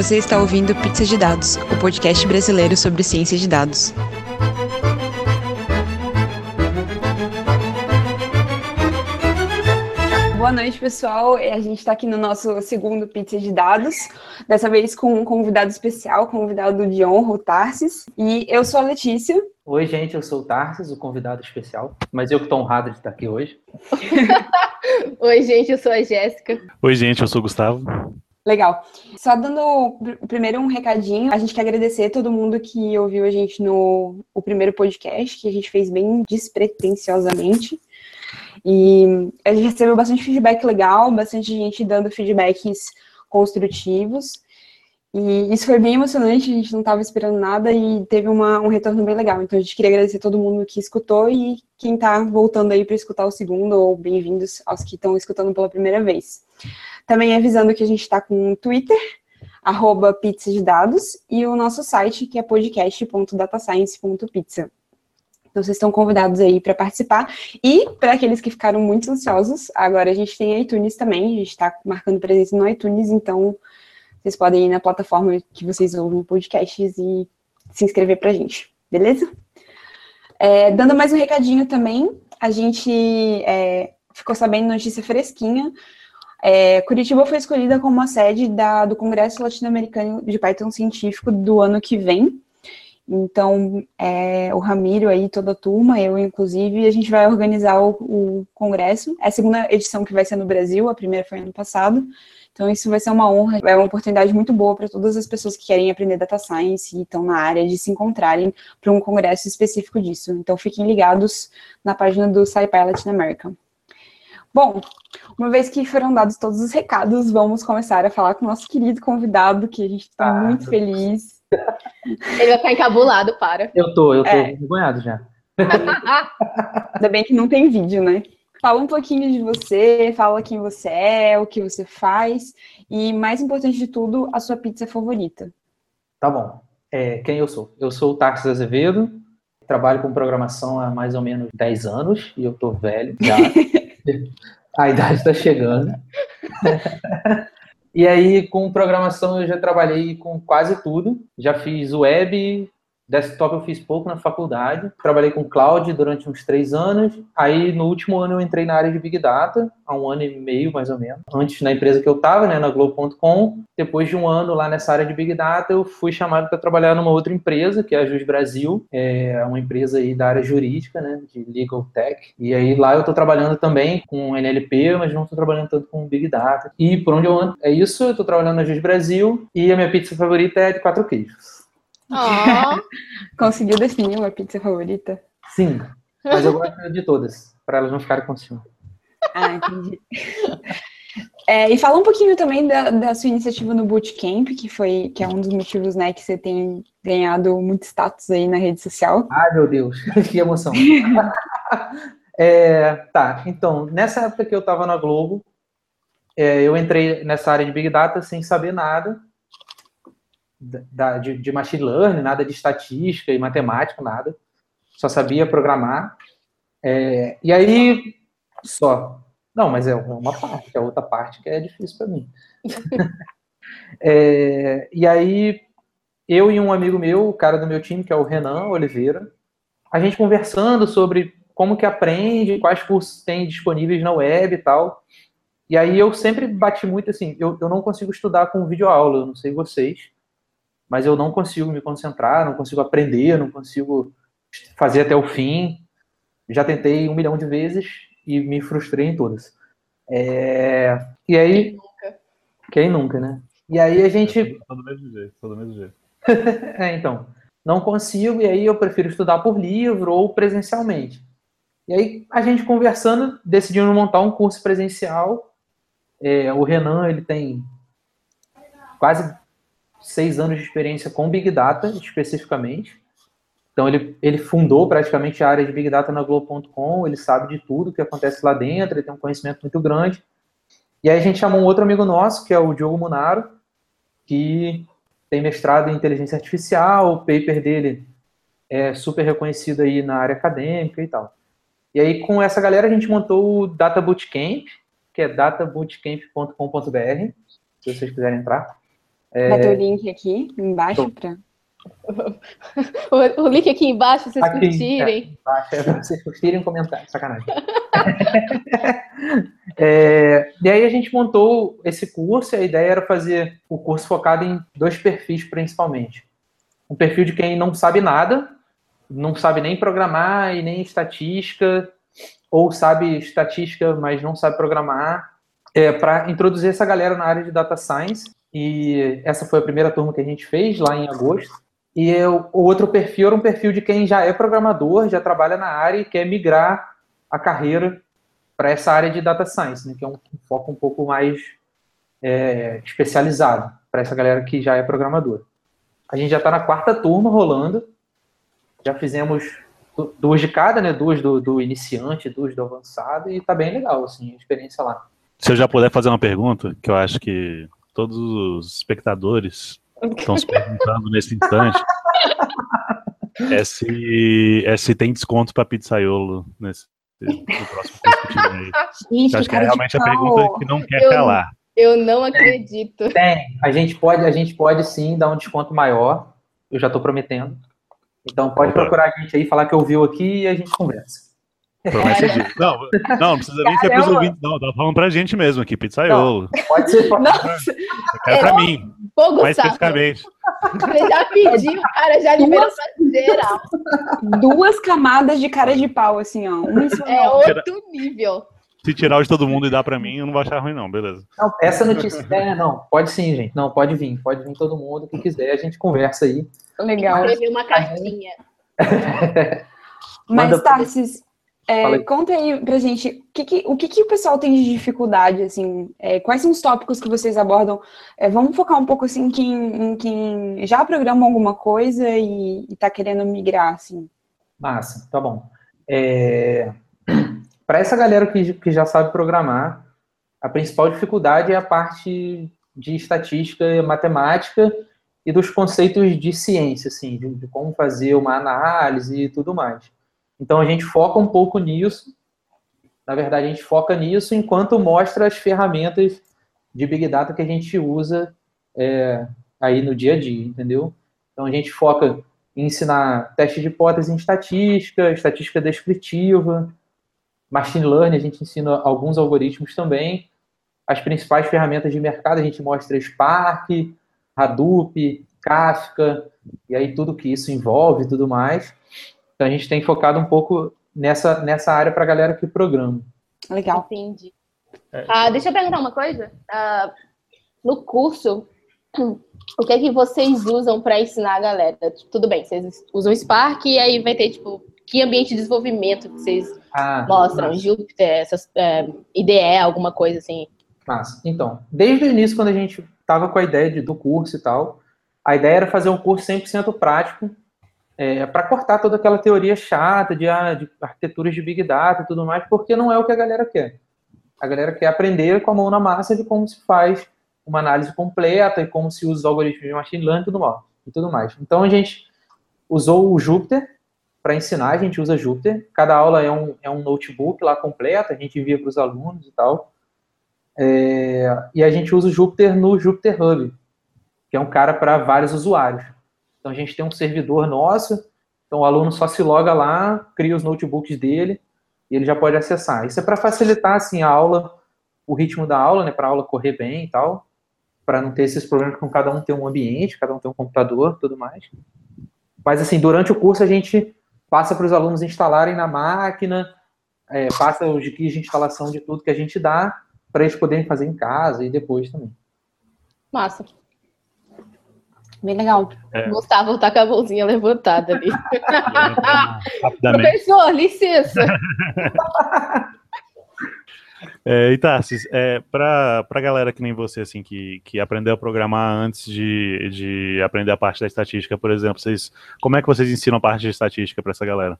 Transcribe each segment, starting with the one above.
Você está ouvindo Pizza de Dados, o podcast brasileiro sobre ciência de dados. Boa noite, pessoal. A gente está aqui no nosso segundo Pizza de Dados, dessa vez com um convidado especial, convidado de honra, o Tarsis. E eu sou a Letícia. Oi, gente, eu sou o Tarsis, o convidado especial, mas eu que estou honrado de estar aqui hoje. Oi, gente, eu sou a Jéssica. Oi, gente, eu sou o Gustavo. Legal. Só dando primeiro um recadinho, a gente quer agradecer todo mundo que ouviu a gente no o primeiro podcast, que a gente fez bem despretensiosamente. E a gente recebeu bastante feedback legal, bastante gente dando feedbacks construtivos. E isso foi bem emocionante, a gente não estava esperando nada e teve uma, um retorno bem legal. Então a gente queria agradecer todo mundo que escutou e quem está voltando aí para escutar o segundo, ou bem-vindos aos que estão escutando pela primeira vez. Também avisando que a gente está com Twitter, arroba pizza de dados, e o nosso site, que é podcast.datascience.pizza. Então, vocês estão convidados aí para participar. E, para aqueles que ficaram muito ansiosos, agora a gente tem iTunes também, a gente está marcando presença no iTunes, então vocês podem ir na plataforma que vocês ouvem podcasts e se inscrever para a gente, beleza? É, dando mais um recadinho também, a gente é, ficou sabendo notícia fresquinha é, Curitiba foi escolhida como a sede da, do Congresso Latino-Americano de Python Científico do ano que vem. Então, é, o Ramiro aí, toda a turma, eu inclusive, a gente vai organizar o, o, congresso. É a segunda edição que vai ser no Brasil, a primeira foi ano passado. Então, isso vai ser uma honra, é uma oportunidade muito boa para todas as pessoas que querem aprender data science e estão na área de se encontrarem para um congresso específico disso. Então, fiquem ligados na página do SciPy Latin America. Bom, uma vez que foram dados todos os recados, vamos começar a falar com o nosso querido convidado, que a gente está ah, muito feliz. Ele vai ficar encabulado, para. Eu tô, eu tô é. envergonhado já. Ainda bem que não tem vídeo, né? Fala um pouquinho de você, fala quem você é, o que você faz e, mais importante de tudo, a sua pizza favorita. Tá bom. É, quem eu sou? Eu sou o Tarsis Azevedo, trabalho com programação há mais ou menos 10 anos e eu tô velho já. A idade está chegando. e aí, com programação, eu já trabalhei com quase tudo. Já fiz web, Desktop eu fiz pouco na faculdade, trabalhei com cloud durante uns três anos. Aí no último ano eu entrei na área de Big Data, há um ano e meio mais ou menos. Antes na empresa que eu estava, né, na Globo.com. Depois de um ano lá nessa área de Big Data, eu fui chamado para trabalhar numa outra empresa, que é a Jus Brasil, é uma empresa aí da área jurídica, né, de Legal Tech. E aí lá eu estou trabalhando também com NLP, mas não estou trabalhando tanto com Big Data. E por onde eu ando, é isso, eu estou trabalhando na Jus Brasil e a minha pizza favorita é de quatro queijos. Oh. Conseguiu definir uma pizza favorita? Sim, mas eu gosto de todas, para elas não ficarem com ciúme. Ah, entendi. É, e fala um pouquinho também da, da, sua iniciativa no Bootcamp, que foi que é um dos motivos, né, que você tem ganhado muito status aí na rede social. Ai, meu Deus, que emoção. é, tá, então, nessa época que eu estava na Globo, é, eu entrei nessa área de Big Data sem saber nada, da, de, de machine learning, nada de estatística e matemática, nada. Só sabia programar. É, e aí, só. Não, mas é uma parte, a outra parte que é difícil para mim. é, e aí, eu e um amigo meu, o cara do meu time, que é o Renan Oliveira, a gente conversando sobre como que aprende, quais cursos tem disponíveis na web e tal. E aí eu sempre bati muito assim, eu, eu não consigo estudar com videoaula, eu não sei vocês, mas eu não consigo me concentrar, não consigo aprender, não consigo fazer até o fim. Já tentei um milhão de vezes e me frustrei em todas. É... E aí. Quem nunca? Quem nunca, né? E aí a gente. Só do mesmo jeito, só do mesmo jeito. é, então. Não consigo, e aí eu prefiro estudar por livro ou presencialmente. E aí a gente conversando, decidimos montar um curso presencial. É, o Renan, ele tem quase seis anos de experiência com Big Data, especificamente. Então, ele, ele fundou praticamente a área de Big Data na Globo.com, ele sabe de tudo que acontece lá dentro, ele tem um conhecimento muito grande. E aí a gente chamou um outro amigo nosso, que é o Diogo Munaro, que tem mestrado em inteligência artificial, o paper dele é super reconhecido aí na área acadêmica e tal. E aí, com essa galera, a gente montou o Data Bootcamp, que é databootcamp.com.br, se vocês quiserem entrar. Vai ter o link aqui embaixo para. O, o link aqui embaixo, vocês Aqui, curtirem. Embaixo, é pra vocês curtirem e comentar, sacanagem. É, e aí a gente montou esse curso e a ideia era fazer o curso focado em dois perfis principalmente. Um perfil de quem não sabe nada, não sabe nem programar e nem estatística, ou sabe estatística, mas não sabe programar, é, para introduzir essa galera na área de data science. E essa foi a primeira turma que a gente fez lá em agosto. E eu, o outro perfil era um perfil de quem já é programador, já trabalha na área e quer migrar a carreira para essa área de data science, né, que é um, um foco um pouco mais é, especializado para essa galera que já é programador. A gente já está na quarta turma rolando, já fizemos duas de cada, né? Duas do, do iniciante, duas do avançado, e está bem legal, assim, a experiência lá. Se eu já puder fazer uma pergunta, que eu acho que todos os espectadores estão se perguntando nesse instante, é se, é se tem desconto para pizzaiolo nesse no próximo. Gente, Eu acho que é realmente a pergunta que não quer Eu- calar. Eu não acredito. Tem, a gente pode, a gente pode sim dar um desconto maior, eu já estou prometendo. Então pode Opa. procurar a gente aí, falar que ouviu aqui e a gente conversa. Promessa de... Não, não, não precisa nem ser pros Caramba. ouvintes, não. Tá falando pra gente mesmo aqui, pizzaiolo. Pode ser. Nossa, Eu quero pra mim, Pô, mais Gustavo, especificamente. você já pediu, o cara já liberou pra geral. duas camadas de cara de pau, assim, ó. Um É outro. nível. Se tirar o de todo mundo e dar pra mim, eu não vou achar ruim, não, beleza. Não, essa notícia. É, não, pode sim, gente. Não, pode vir. Pode vir todo mundo que quiser, a gente conversa aí. Legal. Escrevi uma cartinha. Mas, Tarsis, é, conta aí pra gente o que, que- o que, que o pessoal tem de dificuldade, assim, é, quais são os tópicos que vocês abordam? É, vamos focar um pouco, assim, em quem, em quem já programa alguma coisa e, e tá querendo migrar, assim. Massa, tá bom. É... Para essa galera que, que já sabe programar, a principal dificuldade é a parte de estatística e matemática e dos conceitos de ciência, assim, de, de como fazer uma análise e tudo mais. Então a gente foca um pouco nisso. Na verdade, a gente foca nisso enquanto mostra as ferramentas de Big Data que a gente usa é, aí no dia a dia, entendeu? Então a gente foca em ensinar teste de hipótese em estatística, estatística descritiva, machine learning, a gente ensina alguns algoritmos também. As principais ferramentas de mercado, a gente mostra Spark, Hadoop, Kafka, e aí tudo que isso envolve e tudo mais. Então a gente tem focado um pouco nessa, nessa área para a galera que programa. Legal. Entendi. É. Ah, deixa eu perguntar uma coisa. Ah, no curso, o que é que vocês usam para ensinar a galera? Tudo bem, vocês usam Spark e aí vai ter, tipo, que ambiente de desenvolvimento que vocês Ah, mostram? massa. Jupyter, essas, é, IDE, alguma coisa assim. Massa. Então, desde o início, quando a gente estava com a ideia de- do curso e tal, a ideia era fazer um curso 100% prático, para cortar toda aquela teoria chata de, ah, de arquiteturas de Big Data e tudo mais, porque não é o que a galera quer. A galera quer aprender com a mão na massa de como se faz uma análise completa e como se usa os algoritmos de machine learning e tudo mais. E tudo mais. Então, a gente usou o Jupyter para ensinar, a gente usa Jupyter. Cada aula é um, é um notebook lá completo, a gente envia para os alunos e tal. É, e a gente usa o Jupyter no Jupyter Hub, que é um cara para vários usuários. Então a gente tem um servidor nosso, então o aluno só se loga lá, cria os notebooks dele e ele já pode acessar. Isso é para facilitar assim a aula, o ritmo da aula, né, para a aula correr bem e tal, para não ter esses problemas com cada um ter um ambiente, cada um ter um computador, tudo mais. Mas assim, durante o curso a gente passa para os alunos instalarem na máquina, é, passa os guias de instalação de tudo que a gente dá para eles poderem fazer em casa e depois também. Massa. Bem legal. É. Gustavo tá com a mãozinha levantada ali. Professor, licença. É, e Tarsis, é, pra, pra galera que nem você, assim, que, que aprendeu a programar antes de, de aprender a parte da estatística, por exemplo, vocês, como é que vocês ensinam a parte de estatística pra essa galera?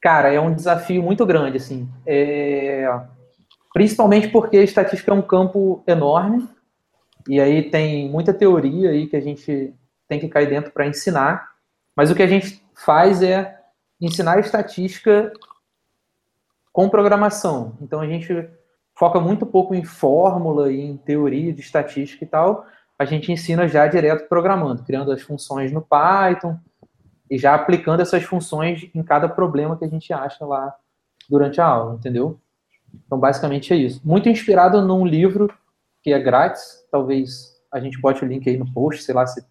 Cara, é um desafio muito grande, assim. É, Principalmente porque a estatística é um campo enorme, e aí tem muita teoria aí que a gente tem que cair dentro para ensinar, mas o que a gente faz é ensinar estatística com programação. Então a gente foca muito pouco em fórmula e em teoria de estatística e tal, a gente ensina já direto programando, criando as funções no Python e já aplicando essas funções em cada problema que a gente acha lá durante a aula, entendeu? Então, basicamente é isso. Muito inspirado num livro que é grátis, talvez a gente bote o link aí no post, sei lá se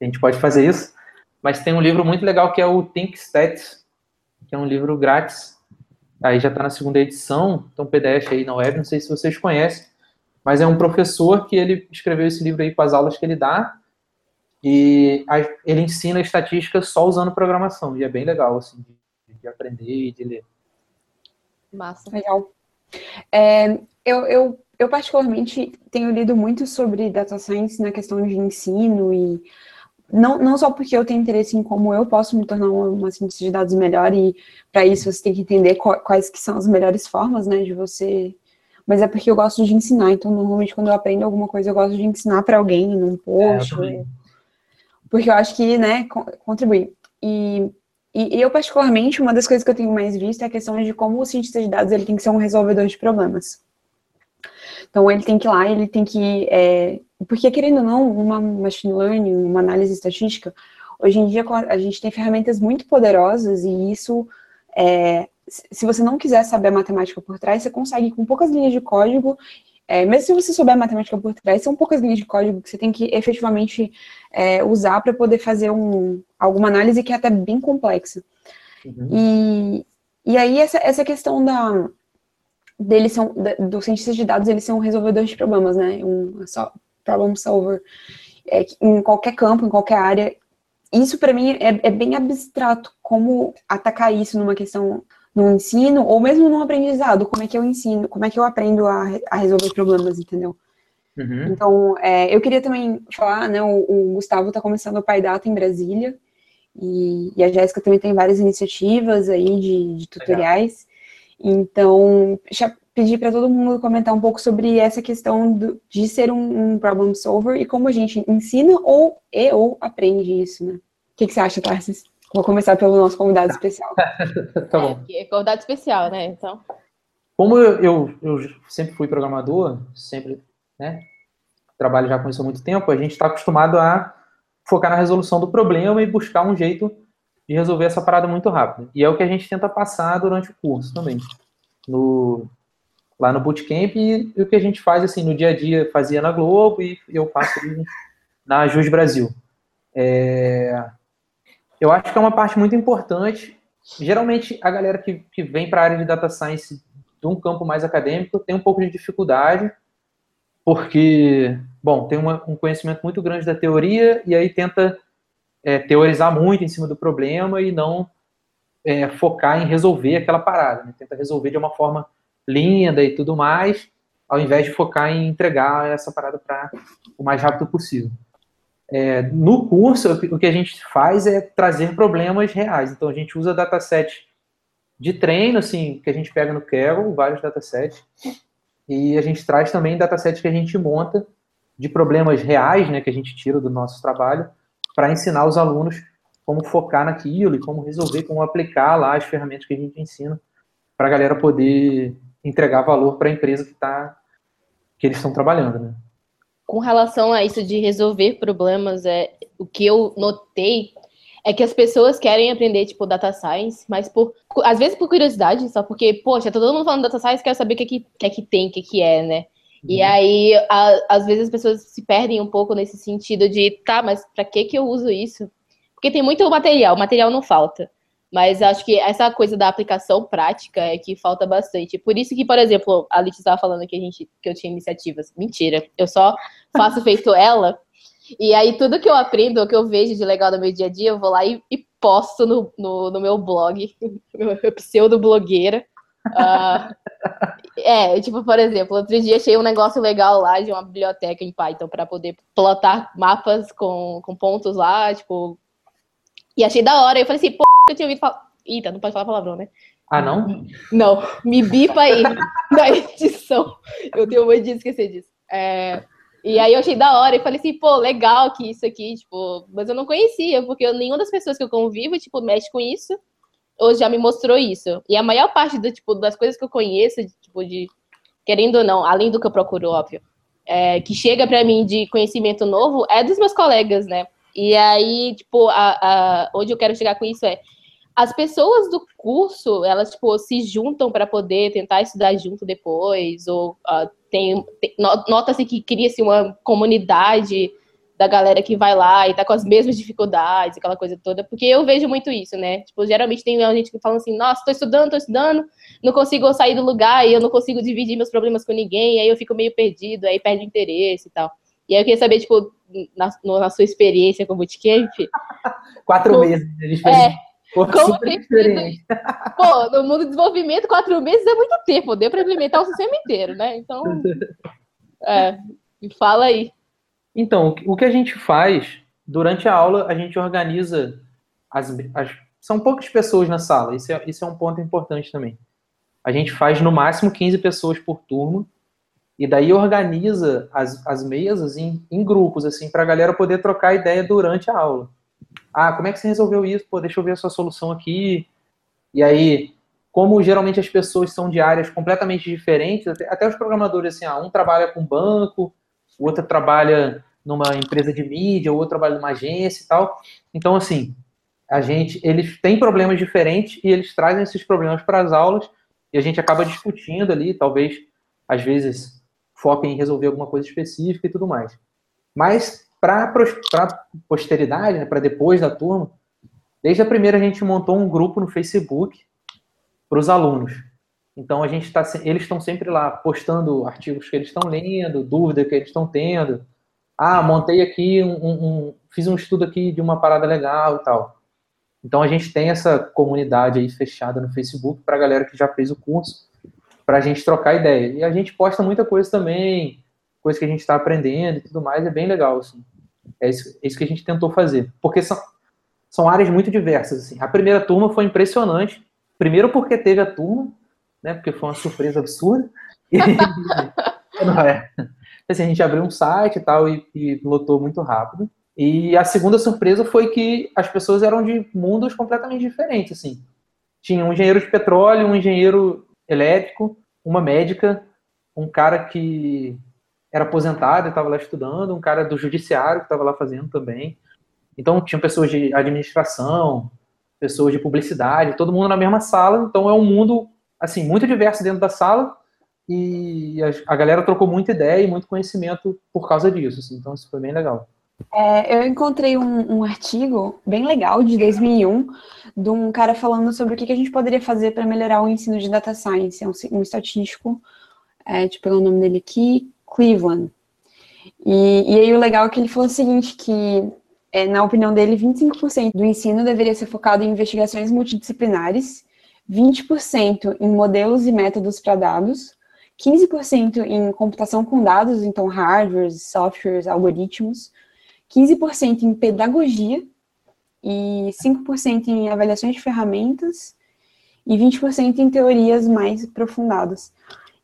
a gente pode fazer isso, mas tem um livro muito legal que é o Think Stats, que é um livro grátis, aí já está na segunda edição, então PDF aí na web, não sei se vocês conhecem, mas é um professor que ele escreveu esse livro aí com as aulas que ele dá, e ele ensina estatística só usando programação, e é bem legal, assim, de, de aprender e de ler. Massa. Legal. É, eu, eu, eu, particularmente, tenho lido muito sobre data science na questão de ensino e não, não só porque eu tenho interesse em como eu posso me tornar uma, uma cientista de dados melhor e para isso você tem que entender quais que são as melhores formas, né, de você mas é porque eu gosto de ensinar, então normalmente quando eu aprendo alguma coisa eu gosto de ensinar para alguém num post, é, porque eu acho que, né, contribui. E, e, eu particularmente, uma das coisas que eu tenho mais visto é a questão de como o cientista de dados ele tem que ser um resolvedor de problemas. Então ele tem que ir lá, ele tem que é, porque, querendo ou não, uma machine learning, uma análise estatística, hoje em dia a gente tem ferramentas muito poderosas e isso, é, se você não quiser saber a matemática por trás, você consegue com poucas linhas de código, é, mesmo se você souber a matemática por trás, são poucas linhas de código que você tem que efetivamente é, usar para poder fazer um, alguma análise que é até bem complexa. Uhum. E, e aí essa, essa questão da deles são do cientista de dados eles são resolvedores de problemas, né? Um, só, problem solver é, em qualquer campo, em qualquer área. Isso para mim é, é, bem abstrato como atacar isso numa questão no ensino ou mesmo no aprendizado. Como é que eu ensino? Como é que eu aprendo a, a resolver problemas? Entendeu? Uhum. Então, é, eu queria também falar, né? O, o Gustavo está começando o Pai Data em Brasília e, e a Jéssica também tem várias iniciativas aí de, de tutoriais. Então, já pedir para todo mundo comentar um pouco sobre essa questão do, de ser um, um, problem solver e como a gente ensina ou e ou aprende isso, né? O que, que você acha, Tarsis? Vou começar pelo nosso convidado especial. tá bom. É, é, convidado especial, né? Então. Como eu, eu, eu, sempre fui programador, sempre, né? Trabalho já com isso há muito tempo, a gente está acostumado a focar na resolução do problema e buscar um jeito de resolver essa parada muito rápido. E é o que a gente tenta passar durante o curso também. No, lá no Bootcamp e, e, o que a gente faz assim no dia a dia fazia na Globo e eu faço na Jus Brasil. É, eu acho que é uma parte muito importante. Geralmente a galera que, que vem para a área de data science de um campo mais acadêmico tem um pouco de dificuldade porque, bom, tem uma, um conhecimento muito grande da teoria e aí tenta é, teorizar muito em cima do problema e não é, focar em resolver aquela parada, né? tenta resolver de uma forma linda e tudo mais, ao invés de focar em entregar essa parada para o mais rápido possível. É, no curso, o que a gente faz é trazer problemas reais. Então, a gente usa dataset de treino, assim, que a gente pega no Kaggle, vários datasets, e a gente traz também datasets que a gente monta de problemas reais, né, que a gente tira do nosso trabalho, para ensinar os alunos como focar naquilo e como resolver, como aplicar lá as ferramentas que a gente ensina para a galera poder entregar valor para a empresa que tá que eles estão trabalhando, né? Com relação a isso de resolver problemas, é o que eu notei é que as pessoas querem aprender tipo data science, mas por às vezes por curiosidade, só porque, poxa, tá todo mundo falando data science, quero saber o que é que, que, é que tem, o que, é que é, né? Uhum. E aí, a, às vezes as pessoas se perdem um pouco nesse sentido de, tá, mas para que que eu uso isso? Porque tem muito material, material não falta. Mas acho que essa coisa da aplicação prática é que falta bastante. Por isso que, por exemplo, a Alice estava falando que, a gente, que eu tinha iniciativas. Mentira, eu só faço feito ela. E aí, tudo que eu aprendo, o que eu vejo de legal no meu dia a dia, eu vou lá e, e posto no, no, no, meu blog, meu pseudo-blogueira. Uh, é, tipo, por exemplo, outro dia achei um negócio legal lá de uma biblioteca em Python para poder plotar mapas com, com pontos lá, tipo. E achei da hora. Eu falei assim, pô, eu tinha ouvido falar. Eita, não pode falar palavrão, né? Ah, não? Não, me bipa aí na edição. Eu tenho muito de esquecer disso. É, e aí eu achei da hora e falei assim, pô, legal que isso aqui, tipo, mas eu não conhecia, porque nenhuma das pessoas que eu convivo, tipo, mexe com isso, ou já me mostrou isso. E a maior parte do, tipo, das coisas que eu conheço, tipo, de, querendo ou não, além do que eu procuro, óbvio, é, que chega para mim de conhecimento novo é dos meus colegas, né? E aí, tipo, a, a, onde eu quero chegar com isso é as pessoas do curso, elas, tipo, se juntam para poder tentar estudar junto depois, ou uh, tem, tem nota-se que cria-se uma comunidade da galera que vai lá e tá com as mesmas dificuldades, aquela coisa toda, porque eu vejo muito isso, né? Tipo, geralmente tem gente que fala assim, nossa, tô estudando, tô estudando, não consigo sair do lugar e eu não consigo dividir meus problemas com ninguém, aí eu fico meio perdido, aí perde interesse e tal. E aí eu queria saber, tipo, na, na sua experiência com o bootcamp... Quatro como, meses, a gente fez é, Pô, como tem sido... Pô, no mundo do desenvolvimento, quatro meses é muito tempo, deu para implementar o sistema inteiro, né? Então, é, me fala aí. Então, o que a gente faz durante a aula, a gente organiza as, as são poucas pessoas na sala. Isso é, isso é um ponto importante também. A gente faz no máximo 15 pessoas por turno e daí organiza as, as mesas em, em grupos assim para a galera poder trocar ideia durante a aula. Ah, como é que você resolveu isso? Pô, deixa eu ver a sua solução aqui. E aí, como geralmente as pessoas são de áreas completamente diferentes, até, até os programadores assim, ah, um trabalha com banco, o outro trabalha numa empresa de mídia, o outro trabalha numa agência e tal. Então, assim, a gente, eles têm problemas diferentes e eles trazem esses problemas para as aulas e a gente acaba discutindo ali, talvez, às vezes, foquem em resolver alguma coisa específica e tudo mais. Mas, para a posteridade, né, para depois da turma, desde a primeira a gente montou um grupo no Facebook para os alunos. Então, a gente está, eles estão sempre lá postando artigos que eles estão lendo, dúvidas que eles estão tendo, ah, montei aqui um, um, fiz um estudo aqui de uma parada legal e tal. Então a gente tem essa comunidade aí fechada no Facebook para a galera que já fez o curso, para a gente trocar ideia. E a gente posta muita coisa também, coisa que a gente está aprendendo e tudo mais, é bem legal, assim. É isso, é isso que a gente tentou fazer. Porque são, são áreas muito diversas, assim. A primeira turma foi impressionante. Primeiro porque teve a turma, né? Porque foi uma surpresa absurda. Não é assim, a gente abriu um site e tal e, e lotou muito rápido. E a segunda surpresa foi que as pessoas eram de mundos completamente diferentes, assim. Tinha um engenheiro de petróleo, um engenheiro elétrico, uma médica, um cara que era aposentado e estava lá estudando, um cara do judiciário que estava lá fazendo também. Então, tinham pessoas de administração, pessoas de publicidade, todo mundo na mesma sala. Então, é um mundo, assim, muito diverso dentro da sala, e a, galera trocou muita ideia e muito conhecimento por causa disso, assim, então isso foi bem legal. É, eu encontrei um, um, artigo bem legal de 2001 de um cara falando sobre o que, a gente poderia fazer para melhorar o ensino de data science, é um, um estatístico, é, tipo, pelo nome dele aqui, Cleveland. E, e aí o legal é que ele falou o seguinte, que é, na opinião dele, 25% do ensino deveria ser focado em investigações multidisciplinares, 20% em modelos e métodos para dados, 15% em computação com dados, então hardwares, softwares, algoritmos, 15% em pedagogia e 5% em avaliações de ferramentas e 20% em teorias mais aprofundadas.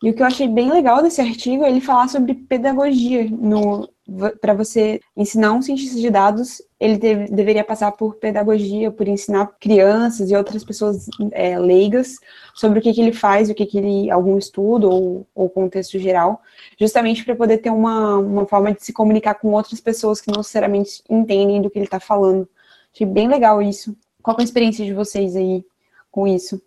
E o que eu achei bem legal desse artigo é ele falar sobre pedagogia no, para você ensinar um cientista de dados, ele deve, deveria passar por pedagogia, por ensinar crianças e outras pessoas é, leigas sobre o que, que ele faz, o que, que ele, algum estudo ou, ou contexto geral, justamente para poder ter uma, uma forma de se comunicar com outras pessoas que não necessariamente entendem do que ele está falando. Achei bem legal isso. Qual é a experiência de vocês aí com isso?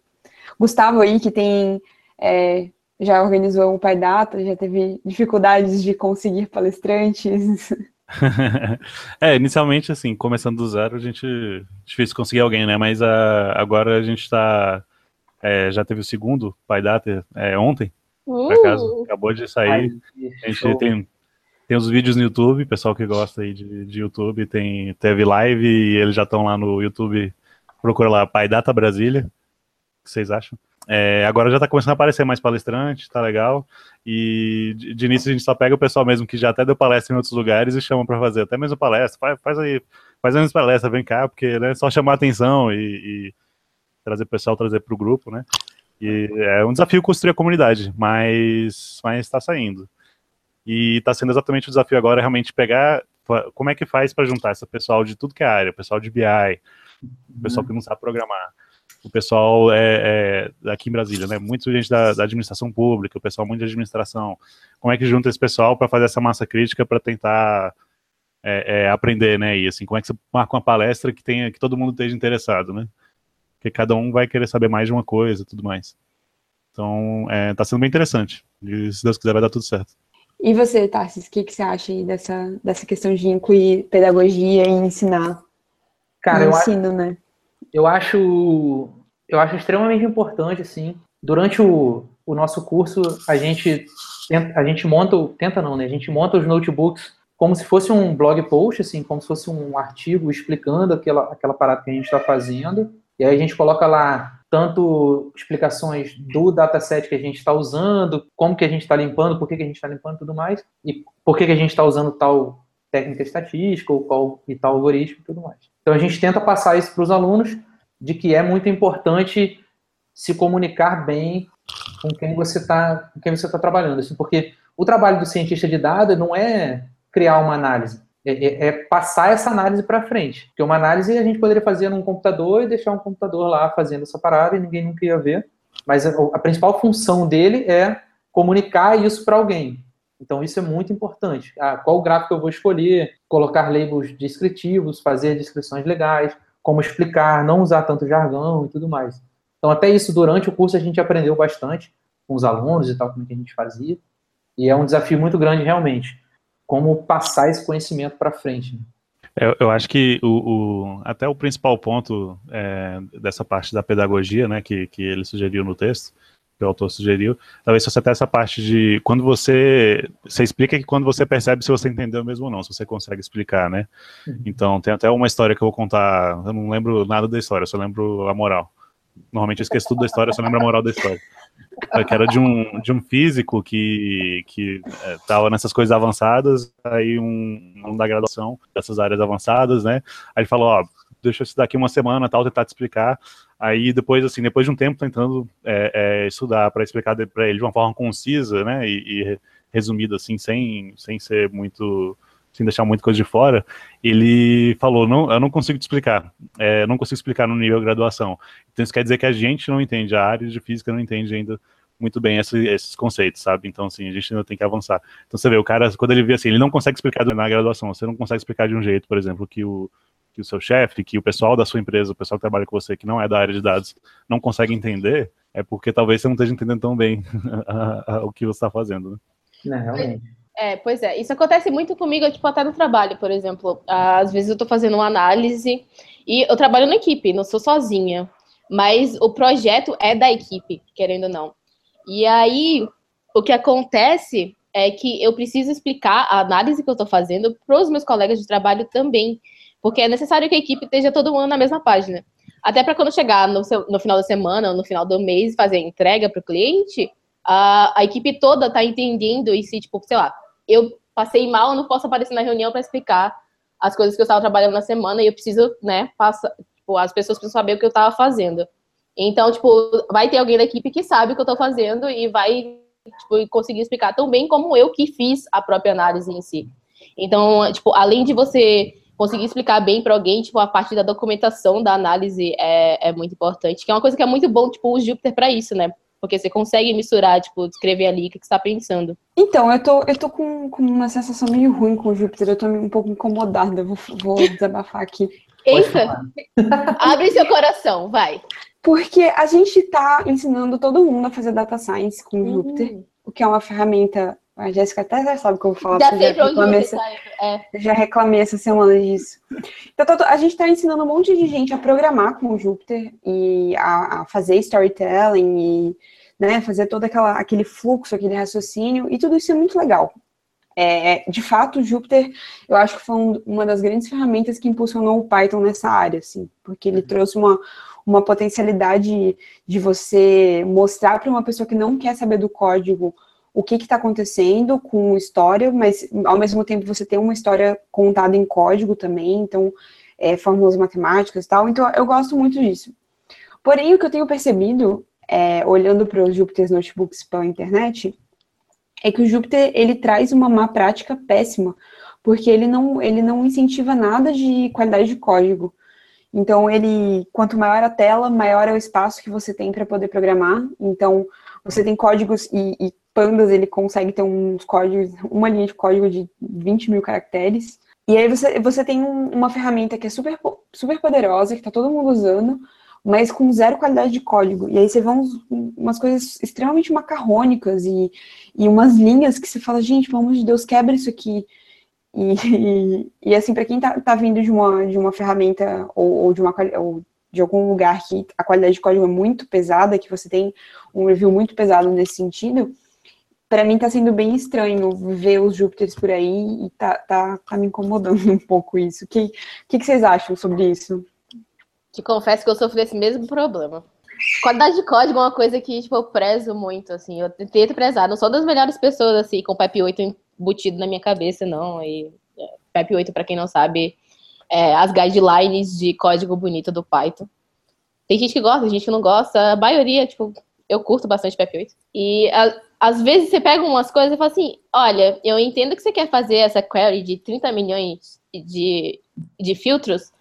Gustavo aí, que tem é, já organizou o Pai Data, já teve dificuldades de conseguir palestrantes? é, inicialmente, assim, começando do zero, a gente difícil conseguir alguém, né? Mas uh, agora a gente está é, já teve o segundo Pai Data é, ontem, uh! por acaso, acabou de sair. Ai, a gente tem, tem os vídeos no YouTube, pessoal que gosta aí de, de YouTube, tem, teve live e eles já estão lá no YouTube. Procura lá Pai Data Brasília. O que vocês acham? É, agora já está começando a aparecer mais palestrante, tá legal. E de, de, início a gente só pega o pessoal mesmo que já até deu palestra em outros lugares e chama para fazer até mesmo palestra. Faz, faz aí, faz menos palestra, vem cá, porque né, é só chamar atenção e, e trazer o pessoal, trazer para o grupo, né? E é um desafio construir a comunidade, mas está saindo. E está sendo exatamente o desafio agora, realmente pegar como é que faz para juntar esse pessoal de tudo que é área, pessoal de BI, pessoal que não sabe programar o pessoal é, é aqui em Brasília, né? Muita gente da, da, administração pública, o pessoal muito de administração. Como é que junta esse pessoal para fazer essa massa crítica para tentar é, é, aprender, né? E assim, como é que você marca uma palestra que tenha que todo mundo esteja interessado, né? Porque cada um vai querer saber mais de uma coisa, tudo mais. Então, é, tá sendo bem interessante. E se Deus quiser, vai dar tudo certo. E você, Tarsis, o que, que você acha aí dessa, dessa questão de incluir pedagogia e ensinar? Cara, eu ensino, acho, né? Eu acho, eu acho extremamente importante, assim. Durante o, o nosso curso, a gente, a gente monta, tenta não, né? A gente monta os notebooks como se fosse um blog post, assim, como se fosse um artigo explicando aquela, aquela parada que a gente está fazendo. E aí a gente coloca lá tanto explicações do dataset que a gente está usando, como que a gente está limpando, por que, que a gente está limpando tudo mais, e por que, que a gente está usando tal técnica estatística ou qual e tal algoritmo e tudo mais. Então a gente tenta passar isso para os alunos de que é muito importante se comunicar bem com quem você está com quem você está trabalhando, assim, porque o trabalho do cientista de dados não é criar uma análise, é, é, é passar essa análise para frente. Porque uma análise a gente poderia fazer num computador e deixar um computador lá fazendo essa parada e ninguém nunca ia ver. Mas a, a principal função dele é comunicar isso para alguém. Então isso é muito importante. Ah, qual gráfico eu vou escolher, colocar labels descritivos, fazer descrições legais, como explicar, não usar tanto jargão e tudo mais. Então até isso durante o curso a gente aprendeu bastante com os alunos e tal como que a gente fazia. E é um desafio muito grande realmente, como passar esse conhecimento para frente. Né? Eu, eu, acho que o, o, até o principal ponto é, dessa parte da pedagogia, né, que, que ele sugeriu no texto, que o autor sugeriu, talvez fosse até essa parte de quando você. Você explica que quando você percebe se você entendeu mesmo ou não, se você consegue explicar, né? Uhum. Então, tem até uma história que eu vou contar, eu não lembro nada da história, só lembro a moral. Normalmente eu esqueço tudo da história, só lembro a moral da história. É, que era de um, de um físico que, que estava é, nessas coisas avançadas, aí um, um da graduação dessas áreas avançadas, né? Aí ele falou, ó, deixa eu estudar aqui uma semana, tal, tentar te explicar. Aí depois, assim, depois de um tempo tentando é, é, estudar para explicar para ele de uma forma concisa, né, e, e resumida, assim, sem, sem ser muito, sem deixar muita coisa de fora, ele falou, não, eu não consigo te explicar, é, não consigo explicar no nível de graduação. Então isso quer dizer que a gente não entende, a área de física não entende ainda muito bem esse, esses conceitos, sabe? Então, assim, a gente ainda tem que avançar. Então, você vê, o cara, quando ele vê assim, ele não consegue explicar na graduação, você não consegue explicar de um jeito, por exemplo, que o, que o seu chefe, que o pessoal da sua empresa, o pessoal que trabalha com você, que não é da área de dados, não consegue entender, é porque talvez você não esteja entendendo tão bem o que você está fazendo, né? Não, realmente. É, pois é. Isso acontece muito comigo, tipo, até no trabalho, por exemplo. Às vezes eu estou fazendo uma análise e eu trabalho na equipe, não sou sozinha. Mas o projeto é da equipe, querendo ou não. E aí, o que acontece é que eu preciso explicar a análise que eu estou fazendo para os meus colegas de trabalho também. Porque é necessário que a equipe esteja todo mundo na mesma página. Até para quando chegar no, seu, no, final da semana no final do mês fazer a entrega para o cliente, a, a, equipe toda está entendendo e se, tipo, sei lá, eu passei mal, eu não posso aparecer na reunião para explicar as coisas que eu estava trabalhando na semana e eu preciso, né, passar, tipo, as pessoas precisam saber o que eu estava fazendo. Então, tipo, vai ter alguém da equipe que sabe o que eu estou fazendo e vai tipo, conseguir explicar tão bem como eu que fiz a própria análise em si. Então, tipo, além de você conseguir explicar bem para alguém, tipo, a parte da documentação da análise é, é muito importante, que é uma coisa que é muito bom, tipo, o Jupyter para isso, né? Porque você consegue misturar, tipo, descrever ali o que você está pensando. Então, eu tô, eu tô com, com, uma sensação meio ruim com o Júpiter, eu tô um pouco incomodada, vou, vou desabafar aqui. Eita! Abre seu coração, vai. Porque a gente tá ensinando todo mundo a fazer data science com o uhum. Júpiter, o que é uma ferramenta a Jéssica até já sabe o que eu vou falar. Já sei pra onde essa, é. Já reclamei essa semana disso. Então, a gente está ensinando um monte de gente a programar com o Jupyter e a, a fazer storytelling e né, fazer todo aquela, aquele fluxo, aquele raciocínio, e tudo isso é muito legal. É, de fato, o Jupyter, eu acho que foi um, uma das grandes ferramentas que impulsionou o Python nessa área, assim, porque ele trouxe uma, uma potencialidade de você mostrar para uma pessoa que não quer saber do código o que está acontecendo com história, mas ao mesmo tempo você tem uma história contada em código também, então é, fórmulas matemáticas e tal, então eu gosto muito disso. Porém, o que eu tenho percebido, é, olhando para os Jupyter Notebooks pela internet, é que o Jupyter ele traz uma má prática péssima, porque ele não, ele não incentiva nada de qualidade de código. Então, ele, quanto maior a tela, maior é o espaço que você tem para poder programar. Então, você tem códigos e, e pandas, ele consegue ter uns códigos, uma linha de código de 20 mil caracteres. E aí você, você tem um, uma ferramenta que é super, super poderosa, que está todo mundo usando, mas com zero qualidade de código. E aí você vê uns, umas coisas extremamente macarrônicas e, e umas linhas que você fala, gente, pelo amor de Deus, quebra isso aqui. E, e, e assim, para quem tá, tá vindo de uma, de uma ferramenta ou, ou, de uma, ou de algum lugar que a qualidade de código é muito pesada, que você tem um review muito pesado nesse sentido, para mim tá sendo bem estranho ver os Júpiteres por aí e tá, tá, tá me incomodando um pouco isso. O que, que, que vocês acham sobre isso? Te confesso que eu sofri esse mesmo problema. Qualidade de código é uma coisa que, tipo, eu prezo muito, assim. Eu tento prezar. Não sou das melhores pessoas, assim, com o Pipe 8 embutido na minha cabeça, não. E Pipe 8, para quem não sabe, é as guidelines de código bonito do Python. Tem gente que gosta, gente que não gosta. A maioria, tipo, eu curto bastante Pipe 8. E às vezes você pega umas coisas e fala assim: olha, eu entendo que você quer fazer essa query de 30 milhões de, de filtros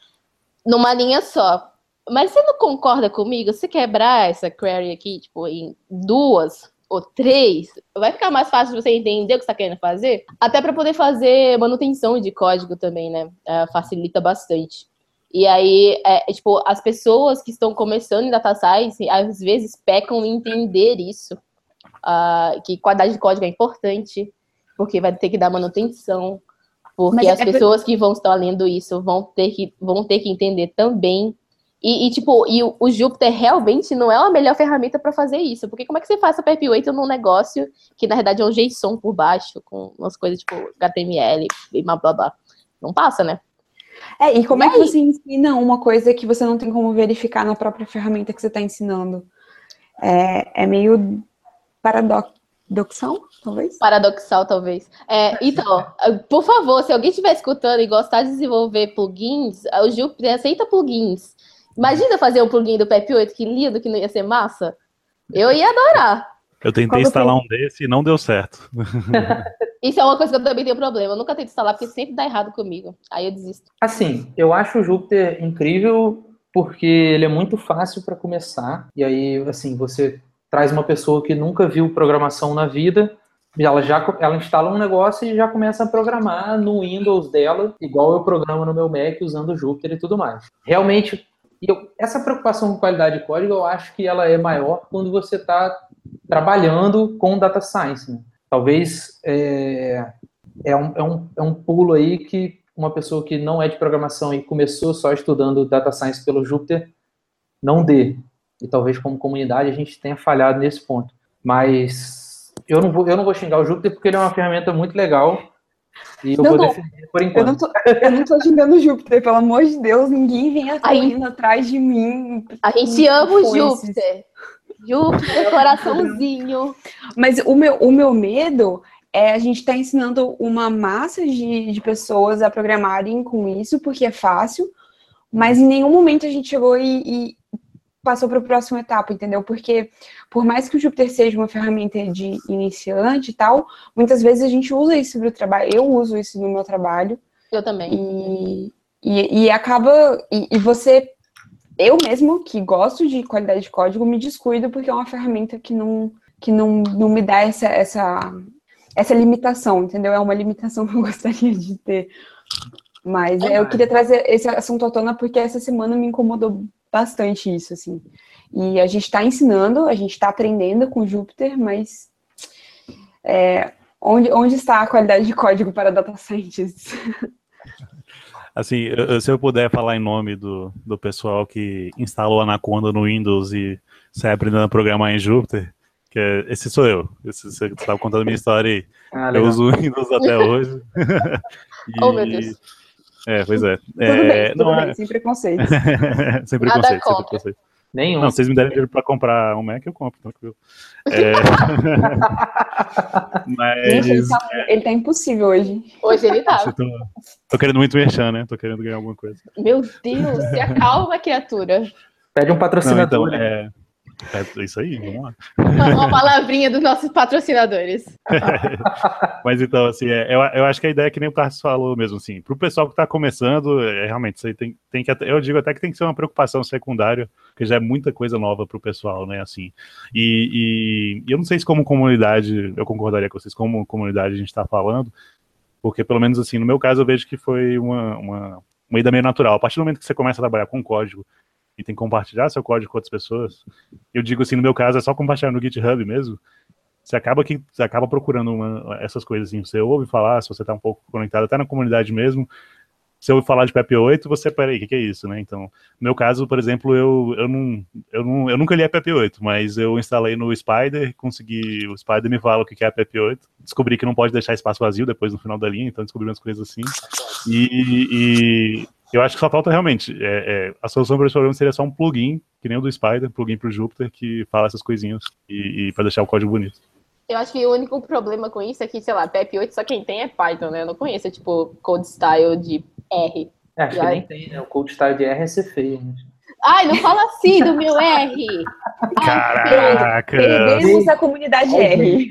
numa linha só. Mas você não concorda comigo? Se quebrar essa query aqui, tipo, em duas ou três, vai ficar mais fácil você entender o que você está querendo fazer. Até para poder fazer manutenção de código também, né? É, facilita bastante. E aí, é, tipo, as pessoas que estão começando em data science, às vezes pecam em entender isso uh, que qualidade de código é importante, porque vai ter que dar manutenção, porque Mas as é pessoas que vão estar lendo isso vão ter que, vão ter que entender também. E, e tipo, e o, o, Jupyter realmente não é a melhor ferramenta para fazer isso, porque como é que você faz a PEP8 num negócio que na verdade é um JSON por baixo, com umas coisas tipo HTML e blá blá blá. Não passa, né? É, e como e é que você ensina uma coisa que você não tem como verificar na própria ferramenta que você está ensinando? É, é meio paradoxal, talvez? Paradoxal, talvez. É, então, por favor, se alguém estiver escutando e gostar de desenvolver plugins, o Jupyter aceita plugins. Imagina fazer um plugin do PEP8, que lindo, que não ia ser massa. Eu ia adorar. Eu tentei instalar um desse e não deu certo. Isso é uma coisa que eu também tenho problema. Eu nunca tento instalar porque sempre dá errado comigo. Aí eu desisto. Assim, eu acho o Jupyter incrível porque ele é muito fácil para começar. E aí, assim, você traz uma pessoa que nunca viu programação na vida, ela já ela instala um negócio e já começa a programar no Windows dela, igual eu programo no meu Mac usando Jupyter e tudo mais. Realmente, eu, essa preocupação com qualidade de código, eu acho que ela é maior quando você está trabalhando com data science. Né? Talvez é, é, um, é, um, é um pulo aí que uma pessoa que não é de programação e começou só estudando data science pelo Jupyter não dê e talvez como comunidade a gente tenha falhado nesse ponto. Mas eu não vou, eu não vou xingar o Júpiter porque ele é uma ferramenta muito legal e eu não, vou defender por enquanto. Eu não, tô, eu não tô xingando o Júpiter, pelo amor de Deus, ninguém venha correndo atrás de mim. A gente ama o Júpiter. Júpiter, coraçãozinho. Mas o meu, o meu medo é a gente estar tá ensinando uma massa de, de pessoas a programarem com isso, porque é fácil, mas em nenhum momento a gente chegou e, e passou para a próxima etapa, entendeu? Porque por mais que o Jupyter seja uma ferramenta de iniciante e tal, muitas vezes a gente usa isso para o trabalho. Eu uso isso no meu trabalho. Eu também. E, e, e acaba. E, e, você. Eu mesmo, que gosto de qualidade de código, me descuido porque é uma ferramenta que não, que não, não me dá essa, essa, essa limitação, entendeu? É uma limitação que eu gostaria de ter. Mas é, eu queria trazer esse assunto à tona porque essa semana me incomodou bastante isso, assim. E a gente está ensinando, a gente está aprendendo com Jupyter, mas é, onde, onde está a qualidade de código para data scientists? Assim, se eu puder falar em nome do, do pessoal que instalou Anaconda no Windows e sai aprendendo a programar em Jupyter, que é, esse sou eu. Esse, você estava contando a minha história aí. Ah, eu uso o Windows até hoje. e, oh, meu Deus. É, pois é. Tudo é, bem, tudo não bem, é... sem preconceito. sem preconceito, sem preconceito. Nenhum. Não, vocês me derem dinheiro para comprar um Mac, eu compro, tranquilo. É... Mas... Gente, ele, tá, ele tá impossível hoje. Hoje ele tá. Tô, tô, querendo muito merchan, né? Tô querendo ganhar alguma coisa. Meu Deus, se acalma, criatura. Pede um patrocinador. Não, então, é... É isso aí, vamos lá. Uma palavrinha dos nossos patrocinadores. Mas então, assim, é, eu, eu acho que a ideia é que nem o Tarso falou mesmo, assim, para o pessoal que está começando, é, realmente, isso aí tem, tem que, eu digo até que tem que ser uma preocupação secundária, porque já é muita coisa nova para o pessoal, né, assim. E, e, eu não sei se como comunidade, eu concordaria com vocês, como comunidade a gente está falando, porque pelo menos assim, no meu caso eu vejo que foi uma, uma, uma ida meio natural. A partir do momento que você começa a trabalhar com código e tem que compartilhar seu código com outras pessoas, eu digo assim, no meu caso é só compartilhar no GitHub mesmo, você acaba que você acaba procurando uma, essas coisas assim, você ouve falar, se você está um pouco conectado até na comunidade mesmo, se eu falar de PP8, você, peraí, o que, que, é isso, né? Então, no meu caso, por exemplo, eu, eu, não, eu, não, eu nunca li a PP8, mas eu instalei no Spider, consegui, o Spider me fala o que, que é a PP8, descobri que não pode deixar espaço vazio depois no final da linha, então descobri umas coisas assim, e, e eu acho que só falta realmente, é, é, a solução para esse problema seria só um plugin, que nem o do Spider, plugin para o Jupyter, que fala essas coisinhas, e, e para deixar o código bonito. Eu acho que o único problema com isso é que, sei lá, PEP8 só quem tem é Python, né? Eu não conheço, tipo, code style de R. É, acho que nem tem, né? O code style de R é ser feio, né? Ai, não fala assim do meu R! Caraca! Perdemos a comunidade R.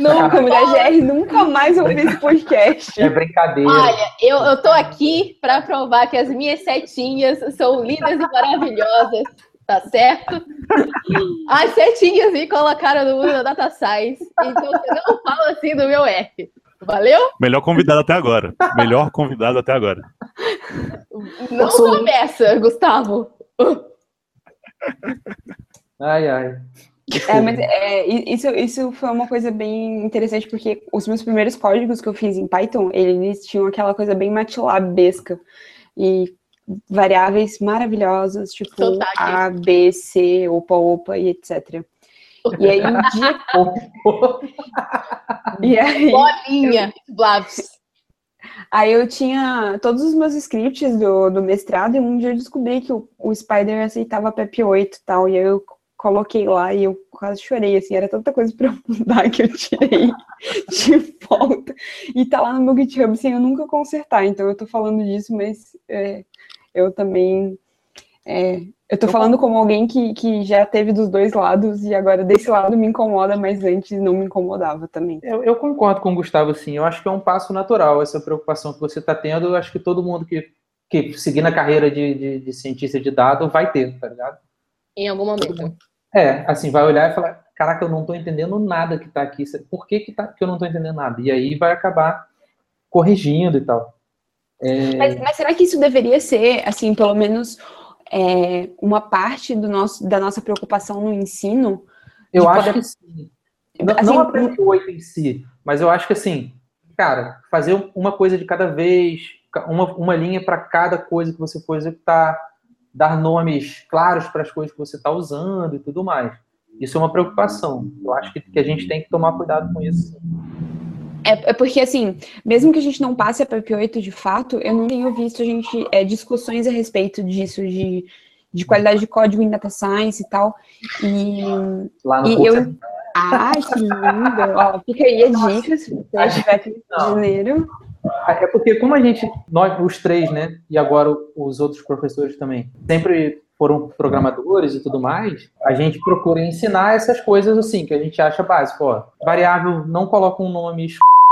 Não, a comunidade R nunca mais ouviu esse podcast. É brincadeira. Olha, eu, eu tô aqui para provar que as minhas setinhas são lindas e maravilhosas, tá certo? As setinhas me colocaram no mundo da Data Science, então você não fala assim do meu R. Valeu? Melhor convidado até agora. Melhor convidado até agora. Não Posso... começa, Gustavo. Ai, ai. É, mas é, isso, isso foi uma coisa bem interessante, porque os meus primeiros códigos que eu fiz em Python, eles tinham aquela coisa bem matlabesca. E variáveis maravilhosas, tipo Sotaque. A, B, C, opa, opa e etc. E aí um dia. e aí, Bolinha, Blabs. Aí eu tinha todos os meus scripts do, do mestrado e um dia eu descobri que o, o Spider aceitava PEP8 e tal, e aí eu coloquei lá e eu quase chorei, assim, era tanta coisa pra mudar que eu tirei de volta. E tá lá no meu GitHub sem eu nunca consertar, então eu tô falando disso, mas é, eu também é, eu tô falando como alguém que, que já teve dos dois lados e agora desse lado me incomoda, mas antes não me incomodava também. Eu, eu concordo com o Gustavo, sim. Eu acho que é um passo natural essa preocupação que você está tendo. Eu acho que todo mundo que, que seguir na carreira de, de, de cientista de dados vai ter, tá ligado? Em algum momento. É, assim, vai olhar e falar, caraca, eu não tô entendendo nada que está aqui. Por que, que, tá, que eu não tô entendendo nada? E aí vai acabar corrigindo e tal. É... Mas, mas será que isso deveria ser, assim, pelo menos é, uma parte do nosso, da nossa preocupação no ensino? Eu acho poder... que sim. Não, assim, não a oito em si, mas eu acho que assim, cara, fazer uma coisa de cada vez, uma, uma linha para cada coisa que você for executar, dar nomes claros para as coisas que você está usando e tudo mais. Isso é uma preocupação. Eu acho que, que a gente tem que tomar cuidado com isso. É, é, porque, assim, mesmo que a gente não passe a PP8 de fato, eu não tenho visto a gente é, discussões a respeito disso, de, de qualidade de código em data science e tal. E, Lá no e eu. Ah, que lindo! Ó, fica aí a dica, se você no janeiro. É porque como a gente, nós os três, né, e agora os outros professores também, sempre foram programadores e tudo mais, a gente procura ensinar essas coisas assim, que a gente acha básico. Ó, variável não coloca um nome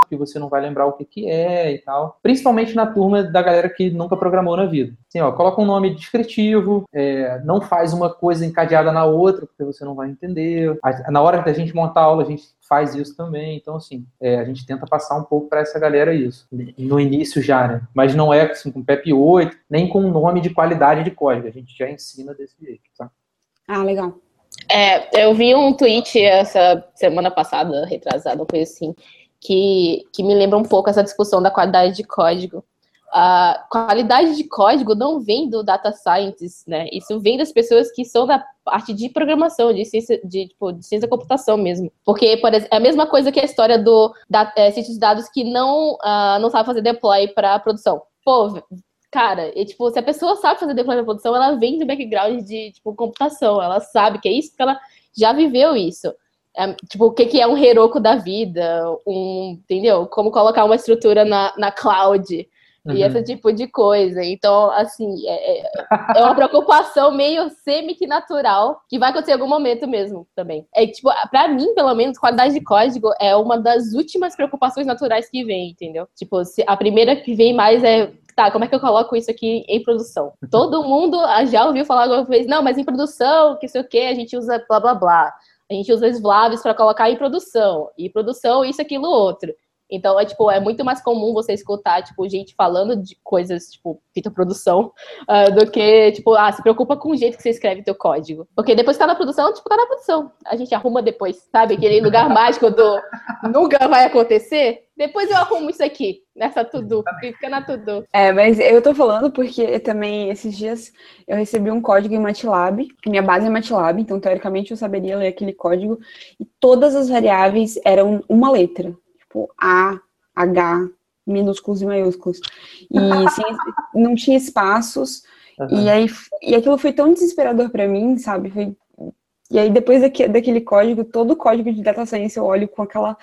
que você não vai lembrar o que, que é e tal. Principalmente na turma da galera que nunca programou na vida. Assim, ó, coloca um nome descritivo, é, não faz uma coisa encadeada na outra, porque você não vai entender. Na hora da gente montar a aula, a gente faz isso também. Então, assim, é, a gente tenta passar um pouco para essa galera isso. No início já, né? Mas não é assim, com PEP 8, nem com nome de qualidade de código. A gente já ensina desse jeito, tá? Ah, legal. É, eu vi um tweet essa semana passada, retrasada, uma coisa assim, que, que me lembra um pouco essa discussão da qualidade de código. A qualidade de código não vem do data scientist, né? Isso vem das pessoas que são da parte de programação, de ciência, de, tipo, de ciência da computação mesmo. Porque, por exemplo, é a mesma coisa que a história do da, é, cientista de dados que não, uh, não sabe fazer deploy para produção. Pô, cara, e, tipo, se a pessoa sabe fazer deploy para produção, ela vem do background de tipo, computação, ela sabe que é isso, porque ela já viveu isso. É, tipo, o que, que é um Heroku da vida, um, entendeu? Como colocar uma estrutura na, na cloud. uhum. e esse tipo de coisa. Então, assim, é, é, é uma preocupação meio semi que natural, que vai acontecer em algum momento mesmo também. É tipo, pra mim, pelo menos, qualidade de código é uma das últimas preocupações naturais que vem, entendeu? Tipo, a primeira que vem mais é tá, como é que eu coloco isso aqui em produção? Todo mundo já ouviu falar alguma vez, não, mas em produção, que sei o que, a gente usa blá blá blá. A gente usa Slavs para colocar em produção. E produção, isso, aquilo, outro. Então, é, tipo, é muito mais comum você escutar, tipo, gente falando de coisas, tipo, fita produção, uh, do que, tipo, ah, se preocupa com o jeito que você escreve teu código. Porque depois que tá na produção, tipo, tá na produção. A gente arruma depois, sabe? Aquele lugar mágico do nunca vai acontecer. Depois eu arrumo isso aqui, nessa tudo, fica na tudo. É, mas eu tô falando porque também, esses dias, eu recebi um código em MATLAB, que minha base é MATLAB, então, teoricamente, eu saberia ler aquele código, e todas as variáveis eram uma letra tipo A, H, minúsculos e maiúsculos. E sem, não tinha espaços. Uhum. E aí e aquilo foi tão desesperador para mim, sabe? Foi, e aí depois daqui, daquele código, todo o código de data science eu olho com aquela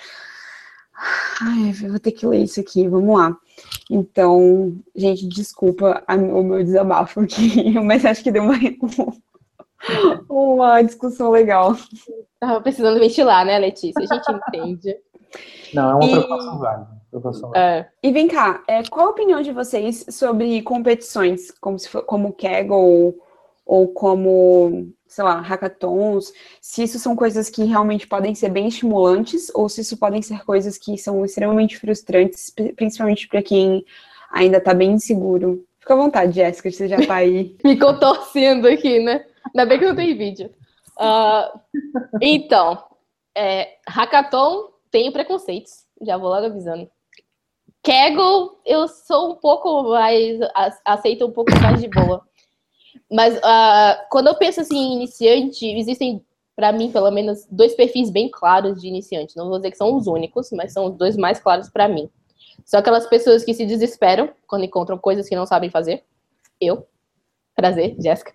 Ai, eu vou ter que ler isso aqui, vamos lá. Então, gente, desculpa a, o meu desabafo aqui, mas acho que deu uma, uma discussão legal. Tava precisando ventilar, né, Letícia? A gente entende. Não, é uma e... preocupação válida. Preocupação válida. É. E vem cá, é, qual a opinião de vocês sobre competições, como, se for, como Kaggle ou como, sei lá, hackathons? Se isso são coisas que realmente podem ser bem estimulantes ou se isso podem ser coisas que são extremamente frustrantes, principalmente para quem ainda está bem inseguro? Fica à vontade, Jéssica, você já está aí. Ficou torcendo aqui, né? Ainda bem que não tem vídeo. Uh, então, é, hackathon tenho preconceitos, já vou logo avisando. Kegel, eu sou um pouco mais. aceito um pouco mais de boa. Mas uh, quando eu penso assim em iniciante, existem, para mim, pelo menos, dois perfis bem claros de iniciante. Não vou dizer que são os únicos, mas são os dois mais claros para mim. São aquelas pessoas que se desesperam quando encontram coisas que não sabem fazer. Eu. Prazer, Jéssica.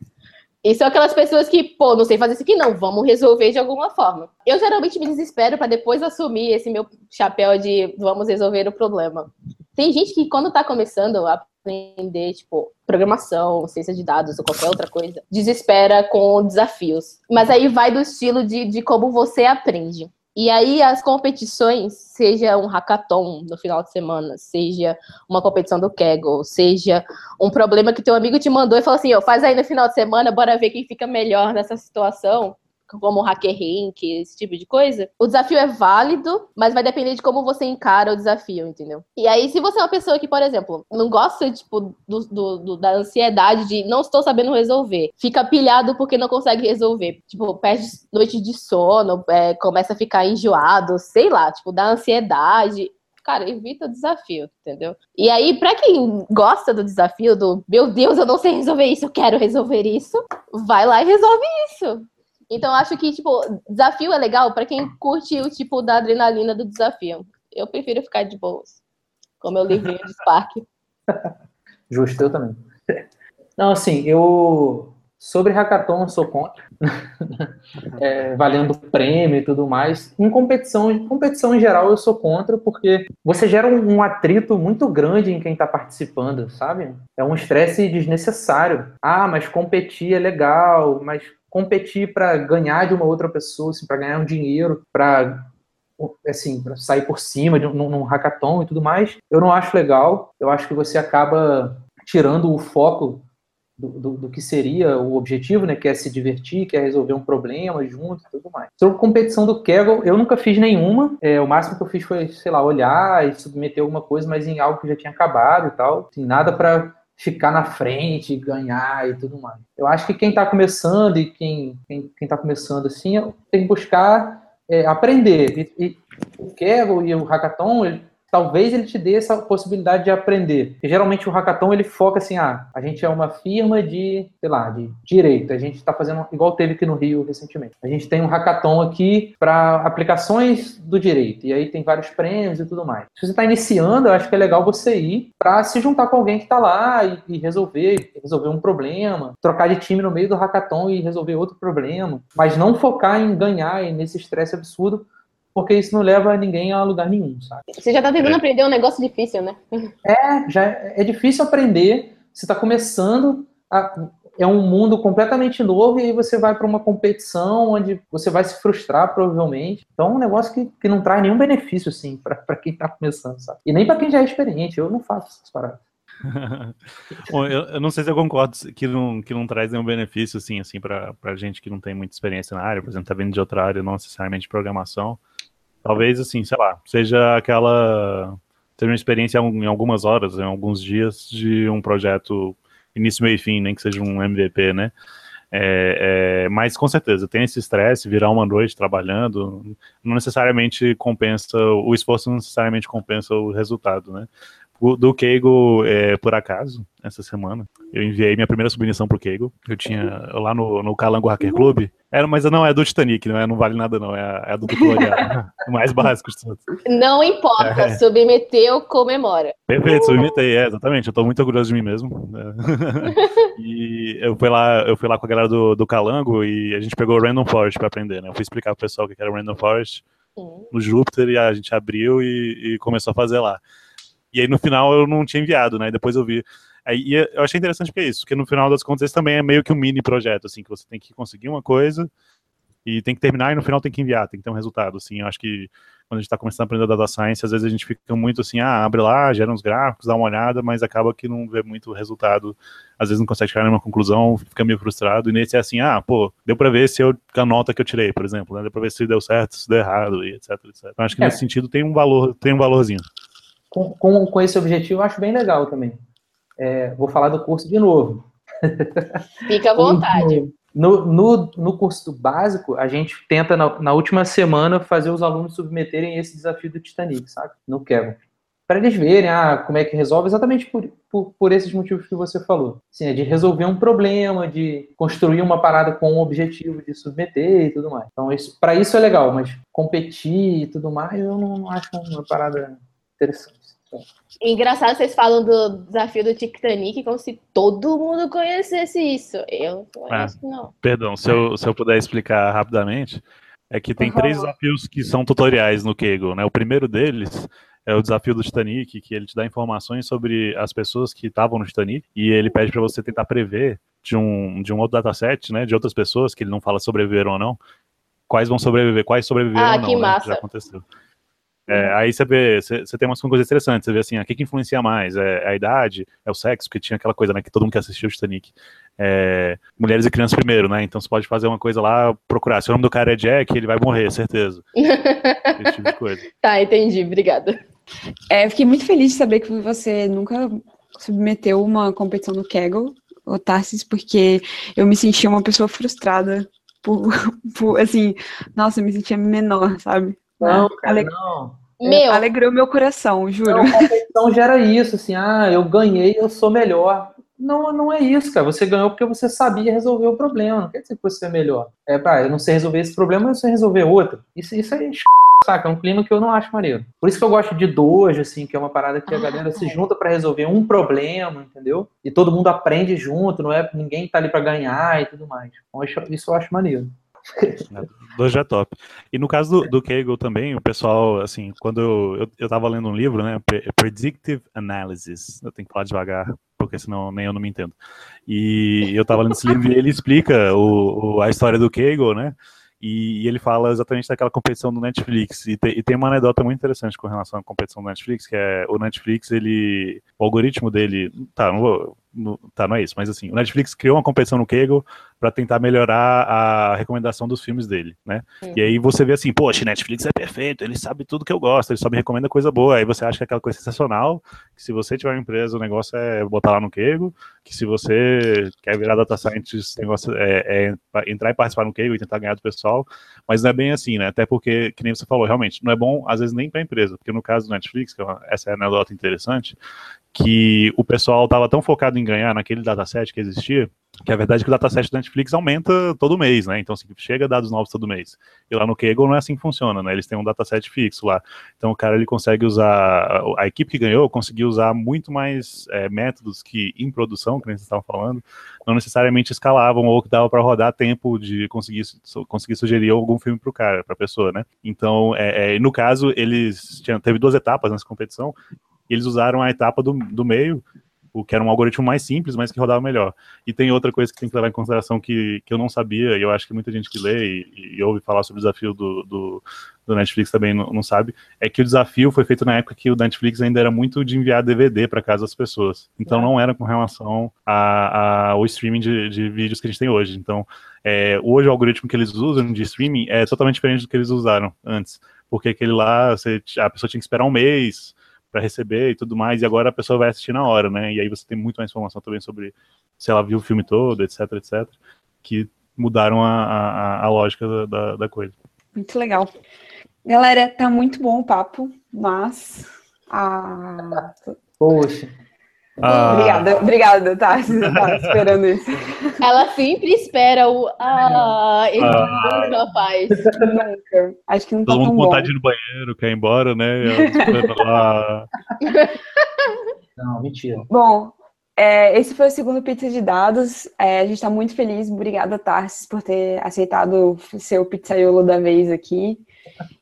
E são aquelas pessoas que, pô, não sei fazer isso aqui, não, vamos resolver de alguma forma. Eu geralmente me desespero para depois assumir esse meu chapéu de vamos resolver o problema. Tem gente que, quando tá começando a aprender, tipo, programação, ciência de dados ou qualquer outra coisa, desespera com desafios. Mas aí vai do estilo de, de como você aprende. E aí as competições, seja um hackathon no final de semana, seja uma competição do Kaggle, seja um problema que teu amigo te mandou e falou assim, ó, faz aí no final de semana, bora ver quem fica melhor nessa situação como hacker rank, esse tipo de coisa, o desafio é válido, mas vai depender de como você encara o desafio, entendeu? E aí, se você é uma pessoa que, por exemplo, não gosta, tipo, do, do, do, da ansiedade de não estou sabendo resolver, fica pilhado porque não consegue resolver, tipo, perde noite de sono, é, começa a ficar enjoado, sei lá, tipo, dá ansiedade, cara, evita o desafio, entendeu? E aí, para quem gosta do desafio, do meu Deus, eu não sei resolver isso, eu quero resolver isso, vai lá e resolve isso. Então, acho que, tipo, desafio é legal para quem curte o tipo da adrenalina do desafio. Eu prefiro ficar de boas. Com meu livrinho de Spark. Justo, eu também. Não, assim, eu. Sobre hackathon, eu sou contra. é, valendo prêmio e tudo mais. Em competição, em competição em geral, eu sou contra, porque você gera um, um atrito muito grande em quem está participando, sabe? É um estresse desnecessário. Ah, mas competir é legal, mas competir para ganhar de uma outra pessoa, assim, para ganhar um dinheiro, para assim, para sair por cima de um, num hackathon e tudo mais, eu não acho legal. Eu acho que você acaba tirando o foco do, do, do, que seria o objetivo, né, que é se divertir, que é resolver um problema junto e tudo mais. Sobre competição do Kegel, eu nunca fiz nenhuma. É, o máximo que eu fiz foi, sei lá, olhar e submeter alguma coisa, mas em algo que já tinha acabado e tal. Assim, nada para ficar na frente, ganhar e tudo mais. Eu acho que quem está começando e quem quem está começando assim tem que buscar é, aprender. E, e, o Kegel e o Hackathon, ele, talvez ele te dê essa possibilidade de aprender. Porque geralmente o hackathon ele foca assim, ah, a gente é uma firma de, sei lá, de direito. A gente está fazendo igual teve aqui no Rio recentemente. A gente tem um hackathon aqui para aplicações do direito e aí tem vários prêmios e tudo mais. Se você está iniciando, eu acho que é legal você ir para se juntar com alguém que está lá e, e, resolver, resolver um problema, trocar de time no meio do hackathon e resolver outro problema, mas não focar em ganhar nesse estresse absurdo porque isso não leva ninguém a lugar nenhum, sabe? Você já tá tentando É. aprender um negócio difícil, né? É, já é difícil aprender. Você está começando, a- é um mundo completamente novo e aí você vai para uma competição onde você vai se frustrar provavelmente. Então é um negócio que, que não traz nenhum benefício assim para quem está começando, sabe? E nem para quem já é experiente. Eu não faço essas paradas. Bom, eu, eu não sei se eu concordo que não, que não traz nenhum benefício, assim, assim, pra, pra gente que não tem muita experiência na área, por exemplo, tá vindo de outra área, não necessariamente programação. Talvez, assim, sei lá, seja aquela. Seja uma experiência em algumas horas, em alguns dias, de um projeto início, meio e fim, nem que seja um MVP, né? É, é, mas com certeza, tem esse estresse, virar uma noite trabalhando, não necessariamente compensa, o esforço não necessariamente compensa o resultado, né? O- do Keigo, é, por acaso, essa semana, eu enviei minha primeira submissão pro Keigo. Eu tinha lá no, no Calango Hacker Club. Era, mas não é do Titanic, não, é, não vale nada, não. É, a- é a do tutorial. o mais básico de todos. Não importa, É. submeteu, comemora. Perfeito, submitei, é, exatamente. Eu tô muito orgulhoso de mim mesmo. É. e eu fui lá, eu fui lá com a galera do, do Calango e a gente pegou o Random Forest pra aprender, né? Eu fui explicar pro pessoal o que era o Random Forest no Júpiter e a gente abriu e, e começou a fazer lá. E aí no final eu não tinha enviado, né? Depois eu vi. Aí e eu achei interessante porque é isso, porque no final das contas esse também é meio que um mini projeto, assim, que você tem que conseguir uma coisa e tem que terminar e no final tem que enviar, tem que ter um resultado, assim. Eu acho que quando a gente está começando a aprender data science, às vezes a gente fica muito assim, ah, abre lá, gera uns gráficos, dá uma olhada, mas acaba que não vê muito resultado, às vezes não consegue chegar numa conclusão, fica meio frustrado, e nesse é assim, ah, pô, deu pra ver se eu, a nota que eu tirei, por exemplo, né, deu pra ver se deu certo, se deu errado, e etc, etc. Então acho que É. nesse sentido tem um valor, tem um valorzinho. Com, com, com esse objetivo, eu acho bem legal também. É, vou falar do curso de novo. Fica à vontade. No, no, no curso básico, a gente tenta, na, na última semana, fazer os alunos submeterem esse desafio do Titanic, sabe? No Kevin. Para eles verem ah, como é que resolve, exatamente por, por, por esses motivos que você falou. Assim, é de resolver um problema, de construir uma parada com o objetivo de submeter e tudo mais. Então, isso, para isso é legal, mas competir e tudo mais, eu não, não acho uma parada interessante. Engraçado, vocês falam do desafio do Titanic como se todo mundo conhecesse isso. Eu não conheço, não. Perdão, se eu, se eu puder explicar rapidamente, é que tem Por três desafios que são tutoriais no Kegel, né? O primeiro deles é o desafio do Titanic, que ele te dá informações sobre as pessoas que estavam no Titanic, e ele pede para você tentar prever de um, de um outro dataset, né, de outras pessoas, que ele não fala sobreviveram ou não, quais vão sobreviver, quais sobreviveram Ah, ou não, que né, massa. já aconteceu. É, aí você vê, você, você tem umas coisas interessantes, você vê assim, ah, o que, que influencia mais? É a idade? É o sexo? Porque tinha aquela coisa, né, que todo mundo que assistiu o Titanic. É, mulheres e crianças primeiro, né? Então você pode fazer uma coisa lá, procurar. Se o nome do cara é Jack, ele vai morrer, certeza. Esse tipo de coisa. Tá, entendi, obrigada. É, fiquei muito feliz de saber que você nunca submeteu uma competição no Kaggle, ô Tarsis, porque eu me sentia uma pessoa frustrada por, por, assim, nossa, eu me sentia menor, sabe? Não, cara, Ale- não. Meu, Alegrou meu coração, juro. Não, competição gera isso, assim, ah, eu ganhei, eu sou melhor. Não, não é isso, cara. Você ganhou porque você sabia resolver o problema. Não quer dizer que você é melhor. É, pá, eu não sei resolver esse problema, eu sei resolver outro. Isso, isso é saca, é um clima que eu não acho maneiro. Por isso que eu gosto de dojo, assim, que é uma parada que a Ah, galera se é. junta pra resolver um problema, entendeu? E todo mundo aprende junto, não é ninguém tá ali pra ganhar e tudo mais. Então, isso- isso eu acho maneiro. Dois já é top. E no caso do, do Kegel também, o pessoal, assim, quando eu, eu, eu tava lendo um livro, né, Pre- Predictive Analysis, eu tenho que falar devagar, porque senão nem eu não me entendo. E eu tava lendo esse livro e ele explica o, o- a história do Kegel, né, e, ele fala exatamente daquela competição do Netflix. E, te- e tem uma anedota muito interessante com relação à competição do Netflix, que é o Netflix, ele, o algoritmo dele, tá, não vou, não, tá, não é isso, mas assim, o Netflix criou uma competição no Kegel para tentar melhorar a recomendação dos filmes dele, né? E aí você vê assim, poxa, Netflix é perfeito, ele sabe tudo que eu gosto, ele só me recomenda coisa boa. Aí você acha que é aquela coisa sensacional, que se você tiver uma empresa, o negócio é botar lá no Kego, que se você quer virar data scientist, o negócio é, é entrar e participar no Kego e tentar ganhar do pessoal, mas não é bem assim, né? Até porque, que nem você falou, realmente, não é bom, às vezes, nem para a empresa, porque no caso do Netflix, que é uma- essa é a anedota interessante, que o pessoal estava tão focado em ganhar naquele dataset que existia, que a verdade é que o dataset da Netflix aumenta todo mês, né? Então, assim, chega dados novos todo mês. E lá no Kaggle não é assim que funciona, né? Eles têm um dataset fixo lá. Então, o cara, ele consegue usar... A equipe que ganhou conseguiu usar muito mais é, métodos que em produção, que nem vocês estavam falando, não necessariamente escalavam ou que dava para rodar tempo de conseguir, conseguir sugerir algum filme para o cara, para a pessoa, né? Então, é, é, no caso, eles... Teve duas etapas nessa competição, e eles usaram a etapa do, do meio, o que era um algoritmo mais simples, mas que rodava melhor. E tem outra coisa que tem que levar em consideração que, que eu não sabia, e eu acho que muita gente que lê e, e ouve falar sobre o desafio do, do, do Netflix também não, não, sabe, é que o desafio foi feito na época que o Netflix ainda era muito de enviar DVD para casa das pessoas. Então é. não era com relação a, a, ao streaming de, de, vídeos que a gente tem hoje. Então, é, hoje o algoritmo que eles usam de streaming é totalmente diferente do que eles usaram antes. Porque aquele lá, você, a pessoa tinha que esperar um mês, para receber e tudo mais, e agora a pessoa vai assistir na hora, né? E aí você tem muito mais informação também sobre se ela viu o filme todo, etc, etc, que mudaram a, a, a lógica da, da, coisa. Muito legal. Galera, tá muito bom o papo, mas a... Poxa. Ah. Obrigada, obrigada, tá? Tá esperando isso. Ela sempre espera o. Ah, ele ah. nunca faz. Nunca. Acho que não tá Todo mundo com vontade de ir no banheiro, quer ir embora, né? lá. Não, mentira. Bom, é, esse foi o segundo Pizza de Dados. É, a gente está muito feliz. Obrigada, Tarsis, por ter aceitado ser o pizzaiolo da vez aqui.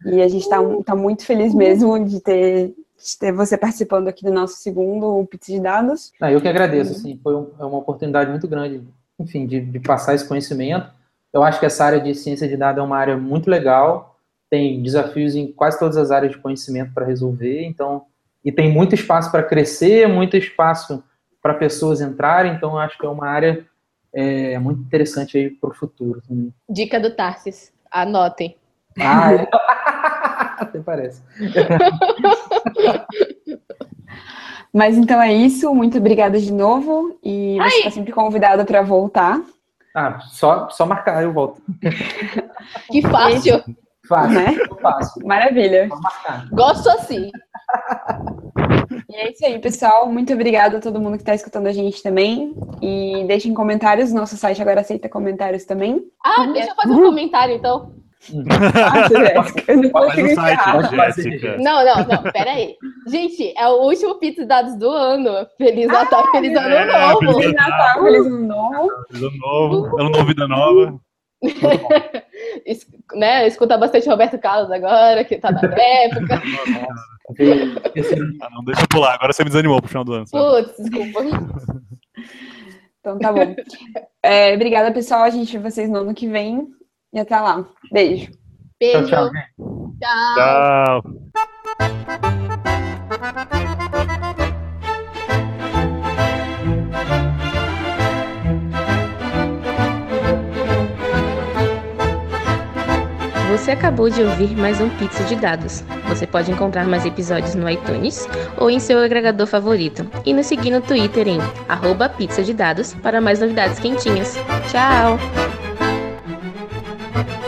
E a gente está tá muito feliz mesmo de ter ter você participando aqui do nosso segundo Pizza de Dados. Ah, eu que agradeço, uhum. assim, foi um, é uma oportunidade muito grande, enfim, de, de, passar esse conhecimento. Eu acho que essa área de ciência de dados é uma área muito legal, tem desafios em quase todas as áreas de conhecimento para resolver, então, e tem muito espaço para crescer, muito espaço para pessoas entrarem, então acho que é uma área é, muito interessante aí para o futuro. Também. Dica do Tarsis, anotem. Ah, é? Até parece. Mas então é isso. Muito obrigada de novo. E você está sempre convidada para voltar. Ah, só, só marcar, eu volto. Que fácil. Fácil, né? Fácil. Maravilha. Gosto assim. E é isso aí, pessoal. Muito obrigada a todo mundo que está escutando a gente também. E deixem comentários. Nosso site agora aceita comentários também. Ah, deixa eu fazer um comentário, então. Ah, Jéssica, não consigo site, Não, não, não, pera aí. Gente, é o último Pizza Dados do ano. Feliz Natal, ah, feliz ano é, novo. Feliz Natal, feliz ano novo. Feliz ano novo, ano novo, vida nova. né, escuta bastante Roberto Carlos agora, que tá na época. ah, não, deixa eu pular, agora você me desanimou pro final do ano. Putz, desculpa. Então tá bom. É, obrigada, pessoal. A gente vê vocês no ano que vem. E até lá. Beijo. Beijo. Tchau. Tchau. tchau. Você acabou de ouvir mais um Pizza de Dados. Você pode encontrar mais episódios no iTunes ou em seu agregador favorito. E nos seguir no Twitter em arroba pizza de dados para mais novidades quentinhas. Tchau! Thank you.